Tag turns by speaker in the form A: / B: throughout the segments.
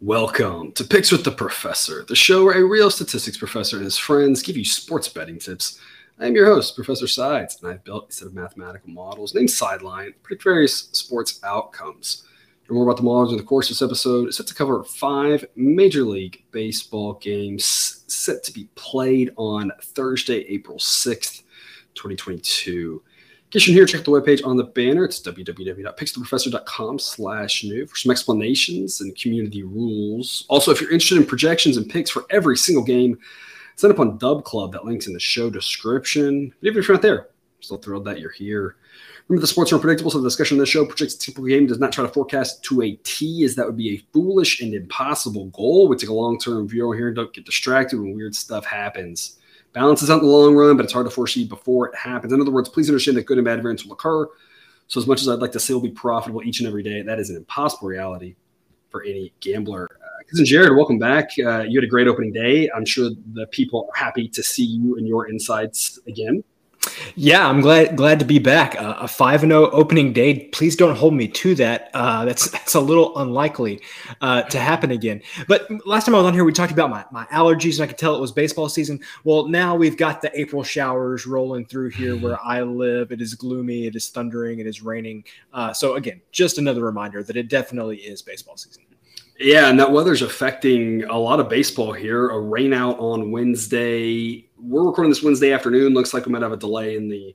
A: Welcome to Picks with the Professor, the show where a real statistics professor and his friends give you sports betting tips. I am your host, Professor Sides, and I've built a set of mathematical models named Sideline to predict various sports outcomes. Learn more about the models in the course of this episode. It's set to cover five Major League Baseball games set to be played on Thursday, April 6th, 2022. Get you here, check the webpage on the banner. It's www.pickstheprofessor.com slash new for some explanations and community rules. Also, if you're interested in projections and picks for every single game, sign up on Dub Club. That link's in the show description. But even if you're not there, I'm thrilled that you're here. Remember, the sports are unpredictable, so the discussion of this show projects a typical game does not try to forecast to a T, as that would be a foolish and impossible goal. We take a long-term view here and don't get distracted when weird stuff happens balances out in the long run, but it's hard to foresee before it happens. In other words, please understand that good and bad variance will occur. So, as much as I'd like to say we'll be profitable each and every day, that is an impossible reality for any gambler. Uh, Cousin Jared, welcome back. Uh, you had a great opening day. I'm sure the people are happy to see you and your insights again.
B: Yeah, I'm glad glad to be back. Uh, a five and zero oh opening day. Please don't hold me to that. Uh, that's that's a little unlikely uh, to happen again. But last time I was on here, we talked about my my allergies, and I could tell it was baseball season. Well, now we've got the April showers rolling through here where I live. It is gloomy. It is thundering. It is raining. Uh, so again, just another reminder that it definitely is baseball season.
A: Yeah, and that weather's affecting a lot of baseball here. A rainout on Wednesday we're recording this Wednesday afternoon. Looks like we might have a delay in the,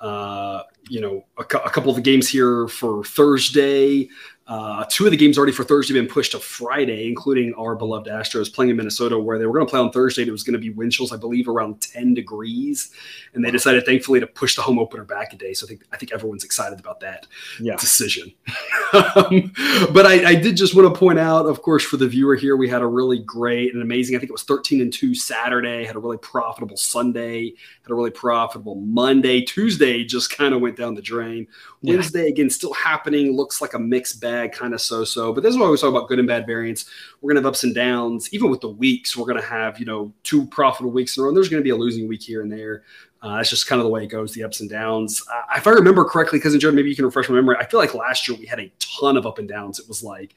A: uh, you know, a, a, couple of the games here for Thursday. Uh, two of the games already for Thursday been pushed to Friday, including our beloved Astros playing in Minnesota, where they were going to play on Thursday. It was going to be wind chills, I believe, around 10 degrees, and they decided, thankfully, to push the home opener back a day. So I think I think everyone's excited about that yeah. decision. um, but I, I, did just want to point out, of course, for the viewer here, we had a really great and amazing. I think it was 13 and two Saturday. Had a really profitable Sunday. Had a really profitable Monday. Tuesday just kind of went down the drain. Yeah. Wednesday again, still happening. Looks like a mixed bag bad, kind of so so. But this is why we talk about good and bad variance. We're going to have ups and downs. Even with the weeks, we're going to have, you know, two profitable weeks in a row. And there's going to be a losing week here and there. Uh, that's just kind of the way it goes, the ups and downs. Uh, if I remember correctly, because Jared, maybe you can refresh my memory. I feel like last year we had a ton of up and downs. It was like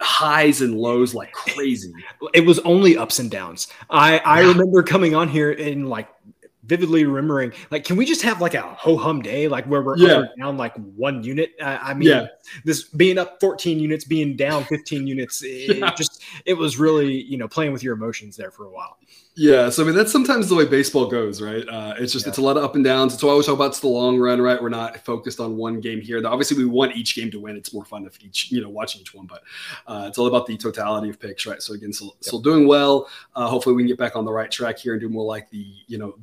A: highs and lows like crazy.
B: It was only ups and downs. I I remember coming on here in like vividly remembering like can we just have like a ho hum day like where we're yeah. down like one unit? Uh, i mean yeah. this being up 14 units being down 15 units it yeah. just it was really you know playing with your emotions there for a while.
A: Yeah so i mean that's sometimes the way baseball goes right? Uh, it's just it's a lot of up and downs. It's always talk about it's the long run right? We're not focused on one game here. Obviously we want each game to win. It's more fun if each you know watching each one but uh, it's all about the totality of picks right? So again still, yep. still doing well. Uh, hopefully we can get back on the right track here and do more like the you know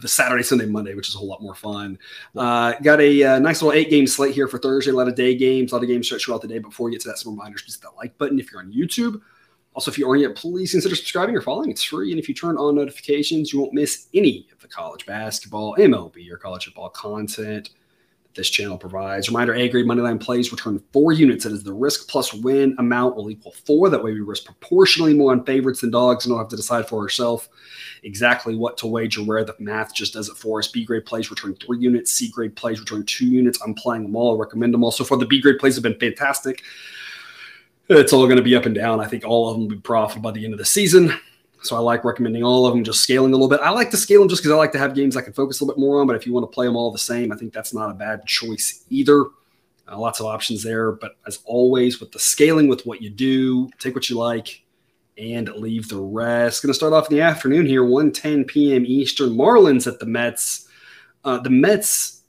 A: the Saturday, Sunday, Monday, which is a whole lot more fun. Uh, got a uh, nice little eight game slate here for Thursday. A lot of day games, a lot of games throughout the day. Before we get to that, some reminders: just hit that like button if you're on YouTube. Also, if you aren't yet, please consider subscribing or following. It's free, and if you turn on notifications, you won't miss any of the college basketball, MLB, or college football content this channel provides. Reminder A grade moneyline plays return four units. That is the risk plus win amount will equal four. That way we risk proportionally more on favorites than dogs and don't have to decide for ourselves exactly what to wager where. The math just does it for us. B grade plays return three units. C grade plays return two units. I'm playing them all. I recommend them all. So far, the B grade plays have been fantastic. It's all going to be up and down. I think all of them will be profitable by the end of the season. So I like recommending all of them, just scaling a little bit. I like to scale them just because I like to have games I can focus a little bit more on. But if you want to play them all the same, I think that's not a bad choice either. Uh, lots of options there. But as always, with the scaling with what you do, take what you like and leave the rest. Going to start off in the afternoon here, 1:10 p.m. Eastern. Marlins at the Mets. Uh, the Mets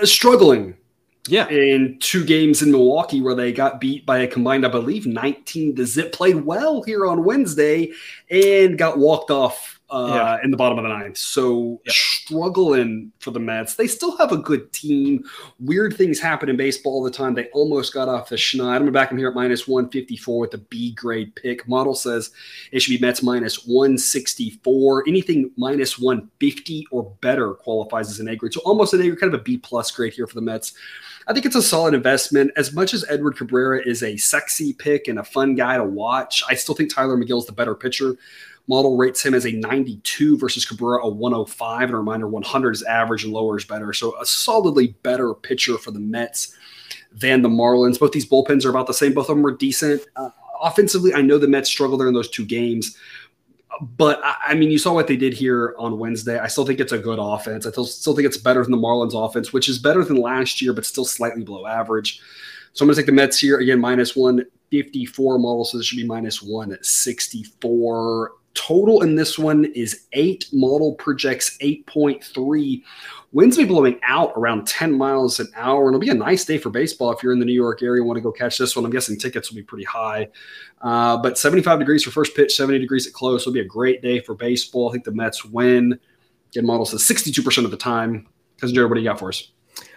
A: uh, struggling
B: yeah.
A: In two games in Milwaukee where they got beat by a combined, I believe, 19 to zip, played well here on Wednesday and got walked off uh, yeah. in the bottom of the ninth. So yeah. struggling for the Mets. They still have a good team. Weird things happen in baseball all the time. They almost got off the schneid. I'm going to back them here at minus 154 with the B grade pick. Model says it should be Mets minus 164. Anything minus 150 or better qualifies as an A grade. So almost an A grade, kind of a B plus grade here for the Mets. I think it's a solid investment. As much as Edward Cabrera is a sexy pick and a fun guy to watch, I still think Tylor Megill's the better pitcher. Model rates him as a 92 versus Cabrera a 105. And a reminder, 100 is average and lower is better. So a solidly better pitcher for the Mets than the Marlins. Both these bullpens are about the same. Both of them are decent. Uh, offensively, I know the Mets struggled there in those two games. But I mean, you saw what they did here on Wednesday. I still think it's a good offense. I still think it's better than the Marlins offense, which is better than last year, but still slightly below average. So I'm going to take the Mets here again, minus 154 model. So this should be minus 164. Total in this one is eight. Model projects 8.3. Winds will be blowing out around 10 miles an hour. And it'll be a nice day for baseball if you're in the New York area want to go catch this one. I'm guessing tickets will be pretty high. Uh, but 75 degrees for first pitch, 70 degrees at close. It'll be a great day for baseball. I think the Mets win. Get model says 62% of the time. Cousin Jared, what do you got for us?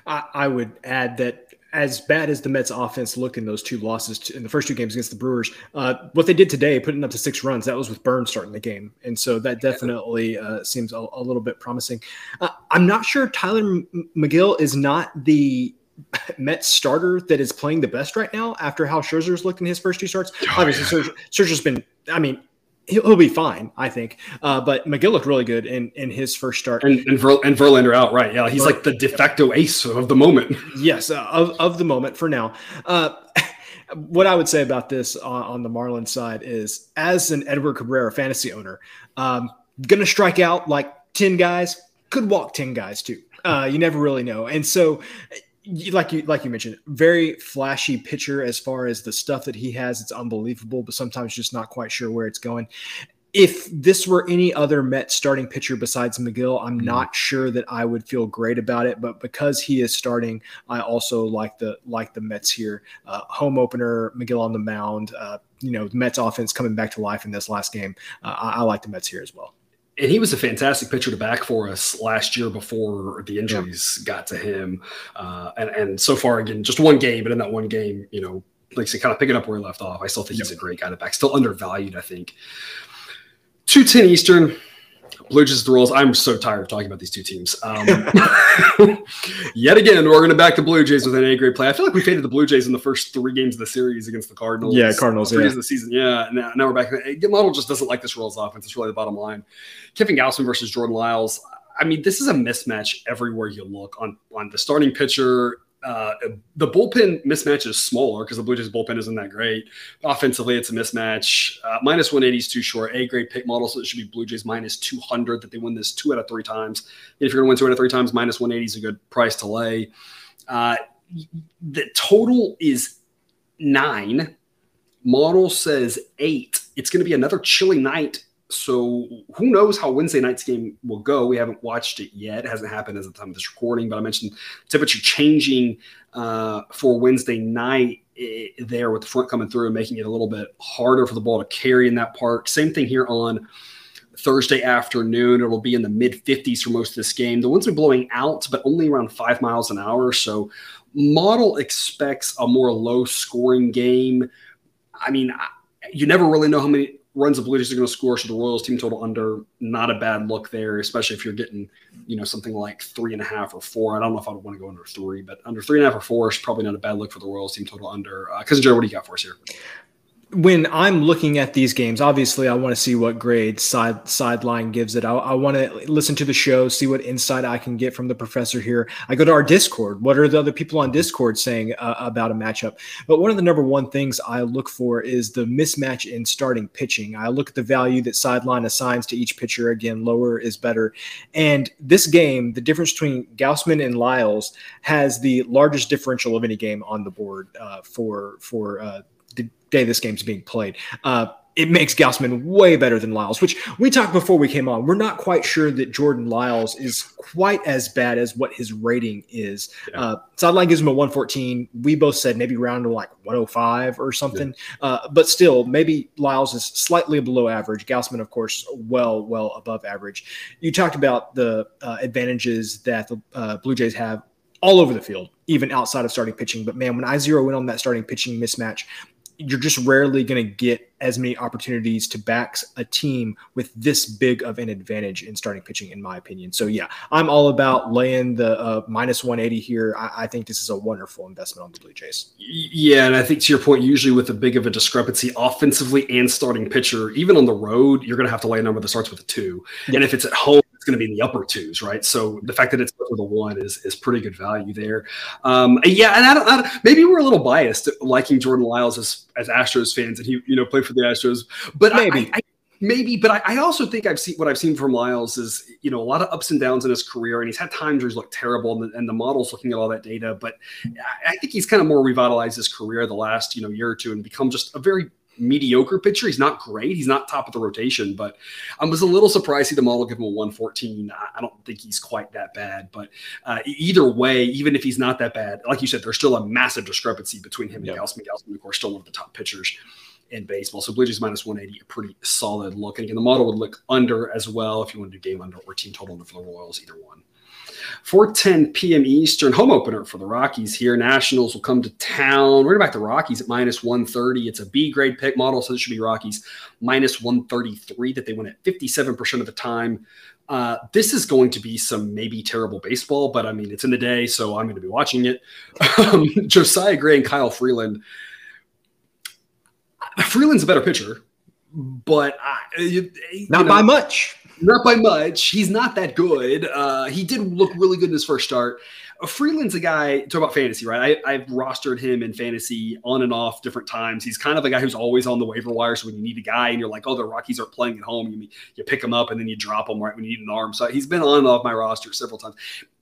B: I, I would add that as bad as the Mets offense look in those two losses to, in the first two games against the Brewers, uh, what they did today, putting up to six runs, that was with Burnes starting the game, and so that definitely uh, seems a, a, little bit promising. Uh, I'm not sure Tylor Megill is not the Mets starter that is playing the best right now after how Scherzer's looked in his first two starts. Oh, Obviously, yeah. Scherzer's been, I mean, he'll, he'll be fine, I think. Uh, but Megill looked really good in, in his first start.
A: And and, Ver, and Verlander out, right? Yeah, he's Ver- like the de facto ace of the moment.
B: Yes, uh, of, of the moment for now. Uh, what I would say about this on, on, the Marlins side is, as an Edward Cabrera fantasy owner, um, gonna strike out like ten guys, could walk ten guys too. Uh, you never really know, and so like you like you mentioned, very flashy pitcher as far as the stuff that he has. It's unbelievable, but sometimes just not quite sure where it's going. If this were any other Met starting pitcher besides Megill, I'm mm-hmm. not sure that I would feel great about it. But because he is starting, I also like the like the Mets here. Uh, home opener, Megill on the mound. Uh, you know, Mets offense coming back to life in this last game. Uh, I, I like the Mets here as well
A: and he was a fantastic pitcher to back for us last year before the injuries yeah. got to him. Uh, and, and so far, again, just one game, but in that one game, you know, like I said, kind of picking up where he left off. I still think he's a great guy to back. Still undervalued, I think. 210 Eastern. Blue Jays the Royals. I'm so tired of talking about these two teams. Um, yet again, we're going to back the Blue Jays with an A grade play. I feel like we faded the Blue Jays in the first three games of the series against the Cardinals.
B: Yeah, Cardinals.
A: Three
B: yeah.
A: of the season. Yeah. Now, now we're back. Model just doesn't like this Royals offense. It's really the bottom line. Kevin Gausman versus Jordan Lyles. I mean, this is a mismatch everywhere you look on on the starting pitcher uh, the bullpen mismatch is smaller because the Blue Jays bullpen isn't that great. Offensively, it's a mismatch. Uh, minus 180 is too short. A grade pick model, so it should be Blue Jays minus 200 that they win this two out of three times. And if you're going to win two out of three times, minus 180 is a good price to lay. Uh, the total is nine. Model says eight. It's going to be another chilly night so who knows how Wednesday night's game will go? We haven't watched it yet. It hasn't happened as of the time of this recording, but I mentioned temperature changing uh, for Wednesday night eh, there with the front coming through and making it a little bit harder for the ball to carry in that park. Same thing here on Thursday afternoon. It'll be in the mid 50s for most of this game. The winds are blowing out, but only around five miles an hour. So model expects a more low scoring game. I mean, you never really know how many runs the Blue Jays are going to score. So the Royals team total under, not a bad look there, especially if you're getting, you know, something like three and a half or four. I don't know if I would want to go under three, but under three and a half or four is probably not a bad look for the Royals team total under. Uh, Joe, what do you got for us here?
B: When I'm looking at these games, obviously I want to see what grade side sideline gives it. I, I, want to listen to the show, see what insight I can get from the professor here. I go to our Discord. What are the other people on Discord saying uh, about a matchup? But one of the number one things I look for is the mismatch in starting pitching. I look at the value that sideline assigns to each pitcher. Again, lower is better. And this game, the difference between Gausman and Lyles has the largest differential of any game on the board uh, for for uh, day this game's being played. Uh, it makes Gausman way better than Lyles, which we talked before we came on. We're not quite sure that Jordan Lyles is quite as bad as what his rating is. Yeah. Uh, Sideline gives him a 114. We both said maybe around to like 105 or something. Yeah. Uh, but still, maybe Lyles is slightly below average. Gausman, of course, well, well above average. You talked about the uh, advantages that the uh, Blue Jays have all over the field, even outside of starting pitching. But man, when I zero in on that starting pitching mismatch, you're just rarely going to get as many opportunities to back a team with this big of an advantage in starting pitching, in my opinion. So, yeah, I'm all about laying the uh, minus 180 here. I, I, think this is a wonderful investment on the Blue Jays.
A: Yeah, and I think to your point, usually with a big of a discrepancy offensively and starting pitcher, even on the road, you're going to have to lay a number that starts with a two. Yeah. And if it's at home, it's going to be in the upper twos, right? So the fact that it's with a one is is pretty good value there. Um, yeah, and I don't, I don't, maybe we're a little biased liking Jordan Lyles as as Astros fans, and he you know played for the Astros, but maybe. I, I, maybe, but I, I, also think I've seen what I've seen from Lyles is you know a lot of ups and downs in his career, and he's had times where he's looked terrible, and the, and the model's looking at all that data. But I think he's kind of more revitalized his career the last you know year or two, and become just a very mediocre pitcher. He's not great. He's not top of the rotation, but I was a little surprised to see the model give him a 114. I don't think he's quite that bad, but uh, either way, even if he's not that bad, like you said, there's still a massive discrepancy between him and Gausman. Gausman, of course, still one of the top pitchers in baseball. So Blue Jays minus 180, a pretty solid look. And again, the model would look under as well if you want to do game under or team total under for the Royals, either one. 4:10 p.m. Eastern home opener for the Rockies here. Nationals will come to town. We're going to back to Rockies at minus 130. It's a B grade pick model, so it should be Rockies minus 133 that they win at 57% of the time. Uh, this is going to be some maybe terrible baseball, but I mean, it's in the day, so I'm going to be watching it. Um, Josiah Gray and Kyle Freeland. Freeland's a better pitcher, but I,
B: you, not you know, by much
A: not by much. He's not that good. Uh, he did look really good in his first start. Freeland's a guy, talk about fantasy, right? I, have rostered him in fantasy on and off different times. He's kind of a guy who's always on the waiver wire. So when you need a guy and you're like, oh, the Rockies are playing at home, you, you pick him up and then you drop him right when you need an arm. So he's been on and off my roster several times.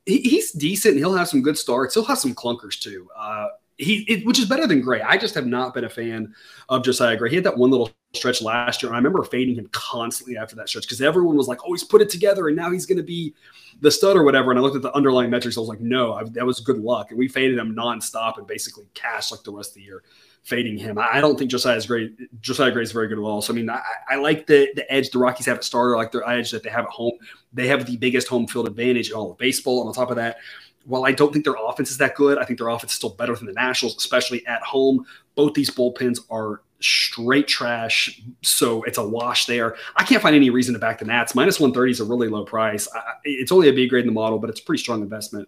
A: He, he's decent. He'll have some good starts. He'll have some clunkers too. Uh, he, it, which is better than Gray. I just have not been a fan of Josiah Gray. He had that one little stretch last year, and I remember fading him constantly after that stretch because everyone was like, "Oh, he's put it together, and now he's going to be the stud or whatever." And I looked at the underlying metrics, I was like, "No, I, that was good luck." And we faded him nonstop and basically cashed like the rest of the year, fading him. I, don't think Josiah's great. Josiah Gray is very good at all. So I mean, I, I like the the edge the Rockies have at starter, like their edge that they have at home. They have the biggest home field advantage in all of baseball, and on top of that while I don't think their offense is that good, I think their offense is still better than the Nationals, especially at home. Both these bullpens are straight trash, so it's a wash there. I can't find any reason to back the Nats. Minus 130 is a really low price. It's only a B grade in the model, but it's a pretty strong investment,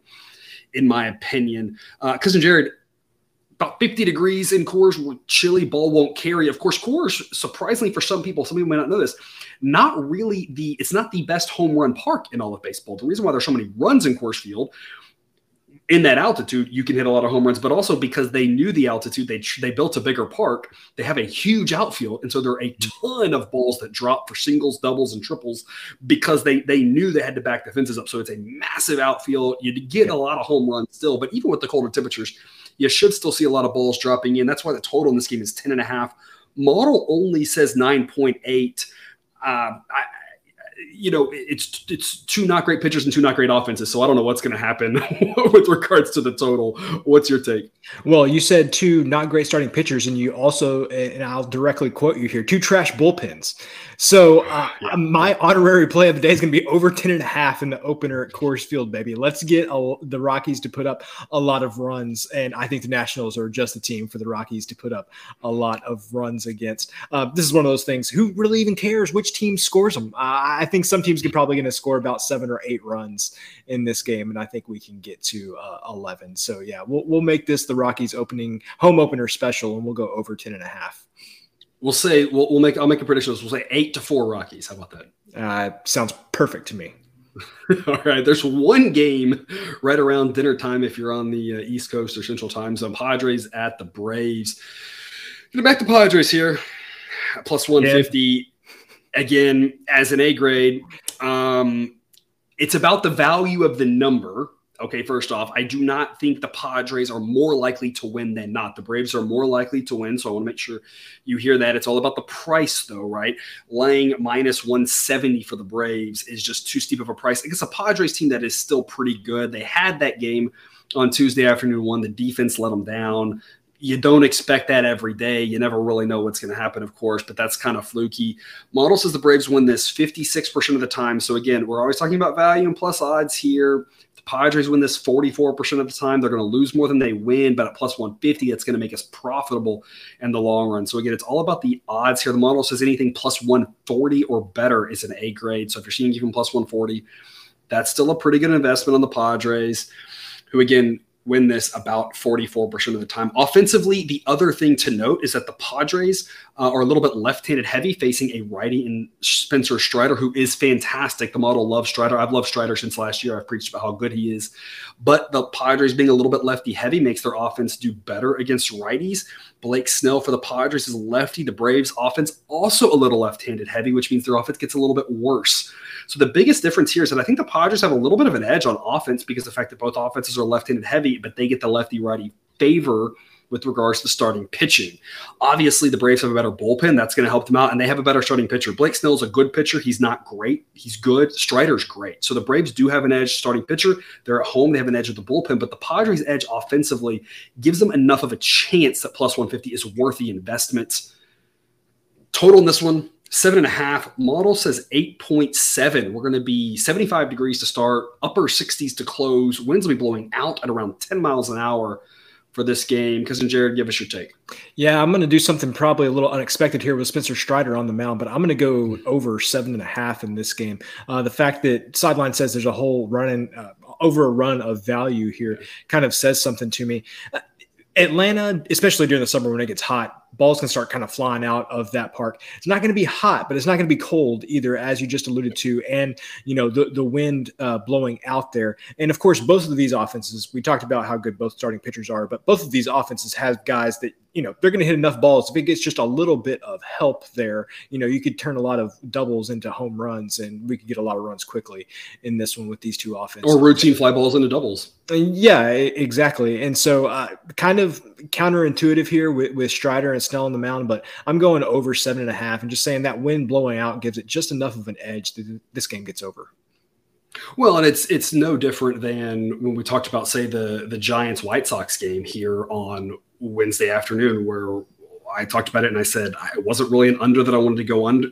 A: in my opinion. Uh, Cousin Jared, about 50 degrees in Coors, chilly ball won't carry. Of course, Coors, surprisingly for some people, some people may not know this, not really the, it's not the best home run park in all of baseball. The reason why there's so many runs in Coors Field in that altitude, you can hit a lot of home runs, but also because they knew the altitude, they they built a bigger park. They have a huge outfield, and so there are a ton of balls that drop for singles, doubles, and triples because they they knew they had to back the fences up. So it's a massive outfield. You get a lot of home runs still, but even with the colder temperatures, you should still see a lot of balls dropping in. That's why the total in this game is 10 and a half. Model only says 9.8. Uh, I, you know, it's it's two not great pitchers and two not great offenses. So I don't know what's going to happen with regards to the total. What's your take?
B: Well, you said two not great starting pitchers, and you also, and I'll directly quote you here, two trash bullpens. So uh, yeah. my honorary play of the day is going to be over 10 and a half in the opener at Coors Field, baby. Let's get a, the Rockies to put up a lot of runs. And I think the Nationals are just the team for the Rockies to put up a lot of runs against. Uh, this is one of those things. Who really even cares which team scores them? Uh, I think some teams are probably going to score about seven or eight runs in this game. And I think we can get to uh, 11. So yeah, we'll, we'll make this the Rockies opening home opener special and we'll go over 10 and a half.
A: We'll say we'll, we'll make. I'll make a prediction. We'll say eight to four Rockies. How about that?
B: Uh, sounds perfect to me.
A: All right. There's one game right around dinner time if you're on the uh, East Coast or Central Time Zone. Padres at the Braves. Get back to Padres here. Plus 150. Yeah. Again, as an A grade, um, it's about the value of the number Okay, first off, I do not think the Padres are more likely to win than not. The Braves are more likely to win, so I want to make sure you hear that. It's all about the price, though, right? Laying minus 170 for the Braves is just too steep of a price against a Padres team that is still pretty good. They had that game on Tuesday afternoon one. The defense let them down you don't expect that every day. You never really know what's going to happen, of course, but that's kind of fluky. Model says the Braves win this 56% of the time. So again, we're always talking about value and plus odds here. The Padres win this 44% of the time. They're going to lose more than they win, but at plus 150, that's going to make us profitable in the long run. So again, it's all about the odds here. The model says anything plus 140 or better is an A grade. So if you're seeing even plus 140, that's still a pretty good investment on the Padres, who again win this about 44% of the time. Offensively, the other thing to note is that the Padres uh, are a little bit left-handed heavy, facing a righty in Spencer Strider, who is fantastic. The model loves Strider. I've loved Strider since last year. I've preached about how good he is. But the Padres being a little bit lefty heavy makes their offense do better against righties. Blake Snell for the Padres is lefty. The Braves offense also a little left-handed heavy, which means their offense gets a little bit worse. So the biggest difference here is that I think the Padres have a little bit of an edge on offense because the fact that both offenses are left-handed heavy, but they get the lefty-righty favor with regards to starting pitching. Obviously, the Braves have a better bullpen. That's going to help them out, and they have a better starting pitcher. Blake Snell is a good pitcher. He's not great. He's good. Strider's great. So the Braves do have an edge starting pitcher. They're at home. They have an edge with the bullpen, but the Padres' edge offensively gives them enough of a chance that plus 150 is worth the investment. Total in this one, seven and a half. Model says 8.7. We're going to be 75 degrees to start, upper 60s to close. Winds will be blowing out at around 10 miles an hour for this game. Cousin Jared, give us your take.
B: Yeah, I'm going to do something probably a little unexpected here with Spencer Strider on the mound, but I'm going to go over seven and a half in this game. Uh, the fact that sideline says there's a whole running uh, over a run of value here kind of says something to me. Atlanta, especially during the summer when it gets hot, balls can start kind of flying out of that park. It's not going to be hot, but it's not going to be cold either, as you just alluded to, and you know the the wind uh, blowing out there. And of course, both of these offenses, we talked about how good both starting pitchers are, but both of these offenses have guys that you know they're going to hit enough balls. If it gets just a little bit of help there, you know you could turn a lot of doubles into home runs, and we could get a lot of runs quickly in this one with these two offenses.
A: Or routine fly balls into doubles.
B: Uh, yeah, exactly. And so, uh, kind of counterintuitive here with, with Strider and Snell on the mound, but I'm going over seven and a half and just saying that wind blowing out gives it just enough of an edge that this game gets over.
A: Well, and it's it's no different than when we talked about, say, the the Giants White Sox game here on Wednesday afternoon, where I talked about it and I said I wasn't really an under that I wanted to go under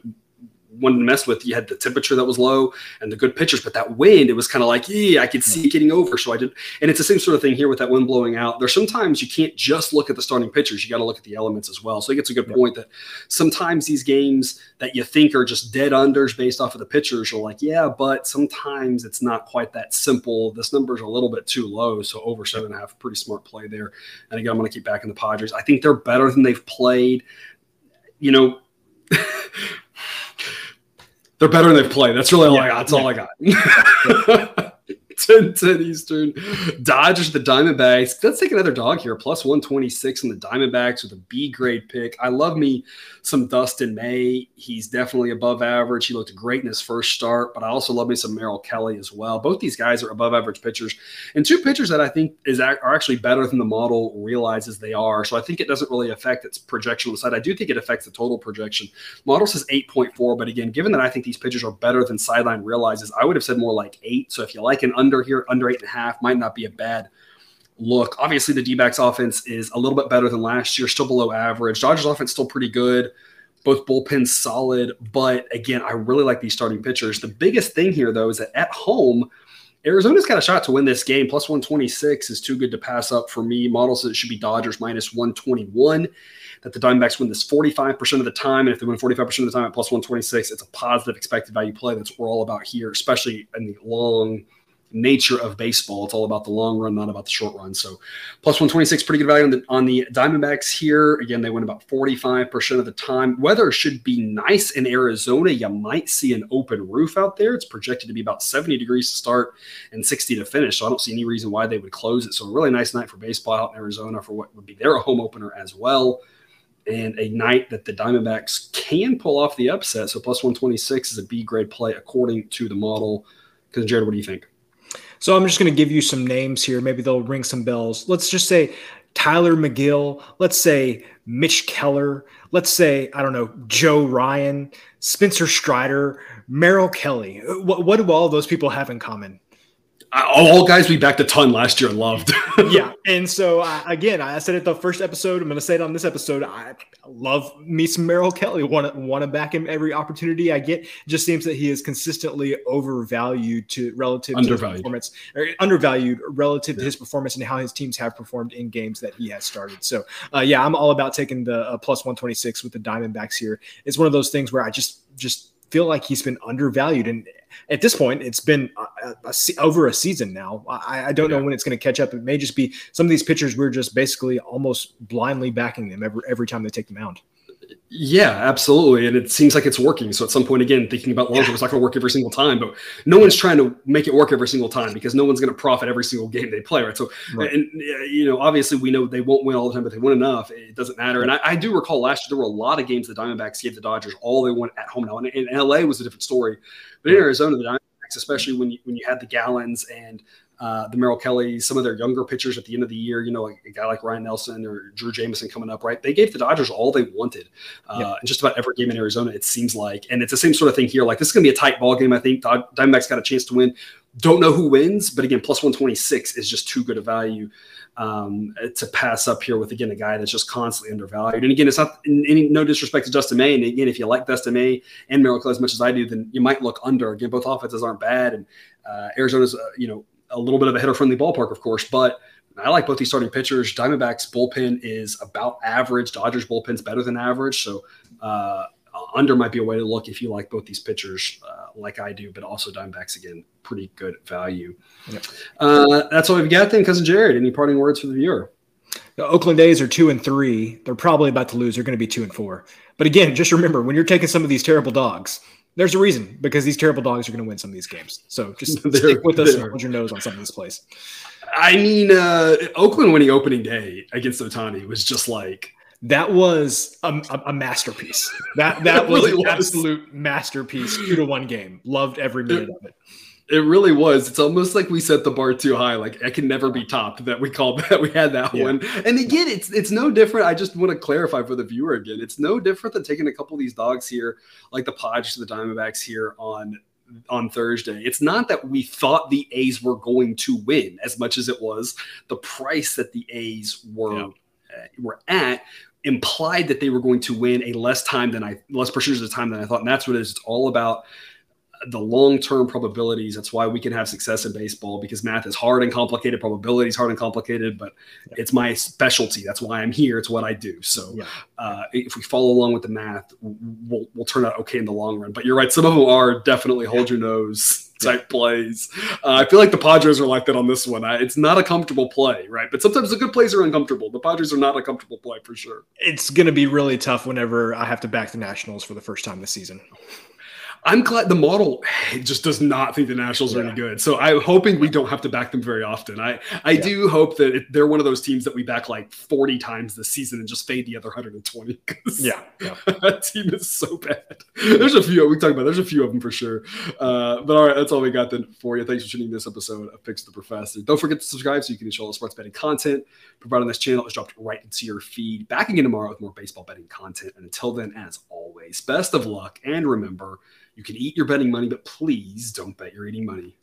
A: wanted to mess with. You had the temperature that was low and the good pitchers, but that wind, it was kind of like, yeah, I could see it getting over. So I did. And it's the same sort of thing here with that wind blowing out. There's sometimes you can't just look at the starting pitchers. You got to look at the elements as well. So I think it's a good point that sometimes these games that you think are just dead unders based off of the pitchers are like, yeah, but sometimes it's not quite that simple. This number's a little bit too low. So over seven and a half, pretty smart play there. And again, I'm going to keep backing the Padres. I think they're better than they've played. You know, they're better than they play. That's really all yeah, I got. That's all I got. 10 10 Eastern. Dodgers, the Diamondbacks. Let's take another dog here. Plus 126 in the Diamondbacks with a B grade pick. I love me some Dustin May. He's definitely above average. He looked great in his first start, but I also love me some Merrill Kelly as well. Both these guys are above average pitchers and two pitchers that I think is are actually better than the model realizes they are. So I think it doesn't really affect its projection on the side. I do think it affects the total projection. Model says 8.4, but again, given that I think these pitchers are better than sideline realizes, I would have said more like eight. So if you like an under under here, under eight and a half, might not be a bad look. Obviously, the D backs offense is a little bit better than last year, still below average. Dodgers offense still pretty good. Both bullpens solid, but again, I really like these starting pitchers. The biggest thing here, though, is that at home, Arizona's got a shot to win this game. Plus 126 is too good to pass up for me. Models says it should be Dodgers minus 121. That the Diamondbacks win this 45% of the time. And if they win 45% of the time at plus 126, it's a positive expected value play. That's what we're all about here, especially in the long – nature of baseball. It's all about the long run, not about the short run. So plus 126, pretty good value on the, on the Diamondbacks here. Again, they win about 45% of the time. Weather should be nice in Arizona. You might see an open roof out there. It's projected to be about 70 degrees to start and 60 to finish. So I don't see any reason why they would close it. So a really nice night for baseball out in Arizona for what would be their home opener as well. And a night that the Diamondbacks can pull off the upset. So plus 126 is a B grade play according to the model. Because Jared, what do you think?
B: So I'm just going to give you some names here. Maybe they'll ring some bells. Let's just say Tylor Megill. Let's say Mitch Keller. Let's say, I don't know, Joe Ryan, Spencer Strider, Merrill Kelly. What, what do all those people have in common?
A: All guys we backed a ton last year and loved.
B: yeah, and so again, I said it the first episode. I'm going to say it on this episode. I love me some Merrill Kelly. Want to want to back him every opportunity I get. It just seems that he is consistently overvalued to relative
A: undervalued.
B: to performance, or undervalued relative yeah. to his performance and how his teams have performed in games that he has started. So uh, yeah, I'm all about taking the uh, plus 126 with the Diamondbacks here. It's one of those things where I just just feel like he's been undervalued. And at this point, it's been a, a, a, over a season now. I, I don't yeah. know when it's going to catch up. It may just be some of these pitchers we're just basically almost blindly backing them every every time they take the mound.
A: Yeah, absolutely. And it seems like it's working. So at some point, again, thinking about long term, yeah. it's not going to work every single time, but no one's trying to make it work every single time because no one's going to profit every single game they play, right? So, right. and, you know, obviously we know they won't win all the time, but they win enough. It doesn't matter. And I, I do recall last year, there were a lot of games the Diamondbacks gave the Dodgers all they want at home now. And, and LA was a different story. But in Arizona, the Diamondbacks, especially mm-hmm. when you, when you had the Gallens and uh, the Merrill Kelly, some of their younger pitchers at the end of the year, you know, like a guy like Ryne Nelson or Drey Jameson coming up, right? They gave the Dodgers all they wanted. Uh, yeah. just about every game in Arizona, it seems like. And it's the same sort of thing here. Like, this is going to be a tight ball game, I think. Diamondbacks got a chance to win. Don't know who wins, but again, plus 126 is just too good a value um, to pass up here with, again, a guy that's just constantly undervalued. And again, it's not any no disrespect to Dustin May. And again, if you like Dustin May and Merrill Kelly as much as I do, then you might look under. Again, both offenses aren't bad. And uh, Arizona's, uh, you know, a little bit of a hitter friendly ballpark, of course, but I like both these starting pitchers. Diamondbacks bullpen is about average. Dodgers bullpen's better than average. So uh, under might be a way to look if you like both these pitchers, uh, like I do, but also Diamondbacks again, pretty good value. Yep. Uh, that's all we've got then, cousin Jared. Any parting words for the viewer?
B: The Oakland A's are two and three. They're probably about to lose. They're going to be two and four. But again, just remember when you're taking some of these terrible dogs, there's a reason because these terrible dogs are going to win some of these games. So just stick with us and hold your nose on some of these plays.
A: I mean, uh, Oakland winning opening day against Ohtani was just like
B: that was a, a masterpiece. That that was really an was. absolute masterpiece. Two to one game. Loved every minute of it.
A: It really was. It's almost like we set the bar too high. Like I can never be topped. That we called that we had that yeah. one. And again, it's it's no different. I just want to clarify for the viewer again. It's no different than taking a couple of these dogs here, like the Padres to the Diamondbacks here on on Thursday. It's not that we thought the A's were going to win as much as it was the price that the A's were yeah. uh, were at implied that they were going to win a less time than I less percentage of the time than I thought. And that's what it is. It's all about the long-term probabilities. That's why we can have success in baseball because math is hard and complicated, probability is hard and complicated, but yeah. it's my specialty. That's why I'm here. It's what I do. So yeah. uh, if we follow along with the math, we'll, we'll turn out okay in the long run. But you're right. Some of them are definitely hold your nose type plays. Uh, I feel like the Padres are like that on this one. I, it's not a comfortable play, right? But sometimes the good plays are uncomfortable. The Padres are not a comfortable play for sure.
B: It's going to be really tough whenever I have to back the Nationals for the first time this season.
A: I'm glad the model just does not think the Nationals yeah. are any good. So I'm hoping we don't have to back them very often. I I yeah. do hope that they're one of those teams that we back like 40 times this season and just fade the other 120.
B: Yeah, yeah.
A: that team is so bad. There's a few we talk about. There's a few of them for sure. Uh, but all right, that's all we got then for you. Thanks for tuning in this episode of Picks the Professor. Don't forget to subscribe so you can enjoy all the sports betting content provided on this channel is dropped right into your feed. Back again tomorrow with more baseball betting content. And until then, as always, best of luck and remember you can eat your betting money, but please don't bet you're eating money.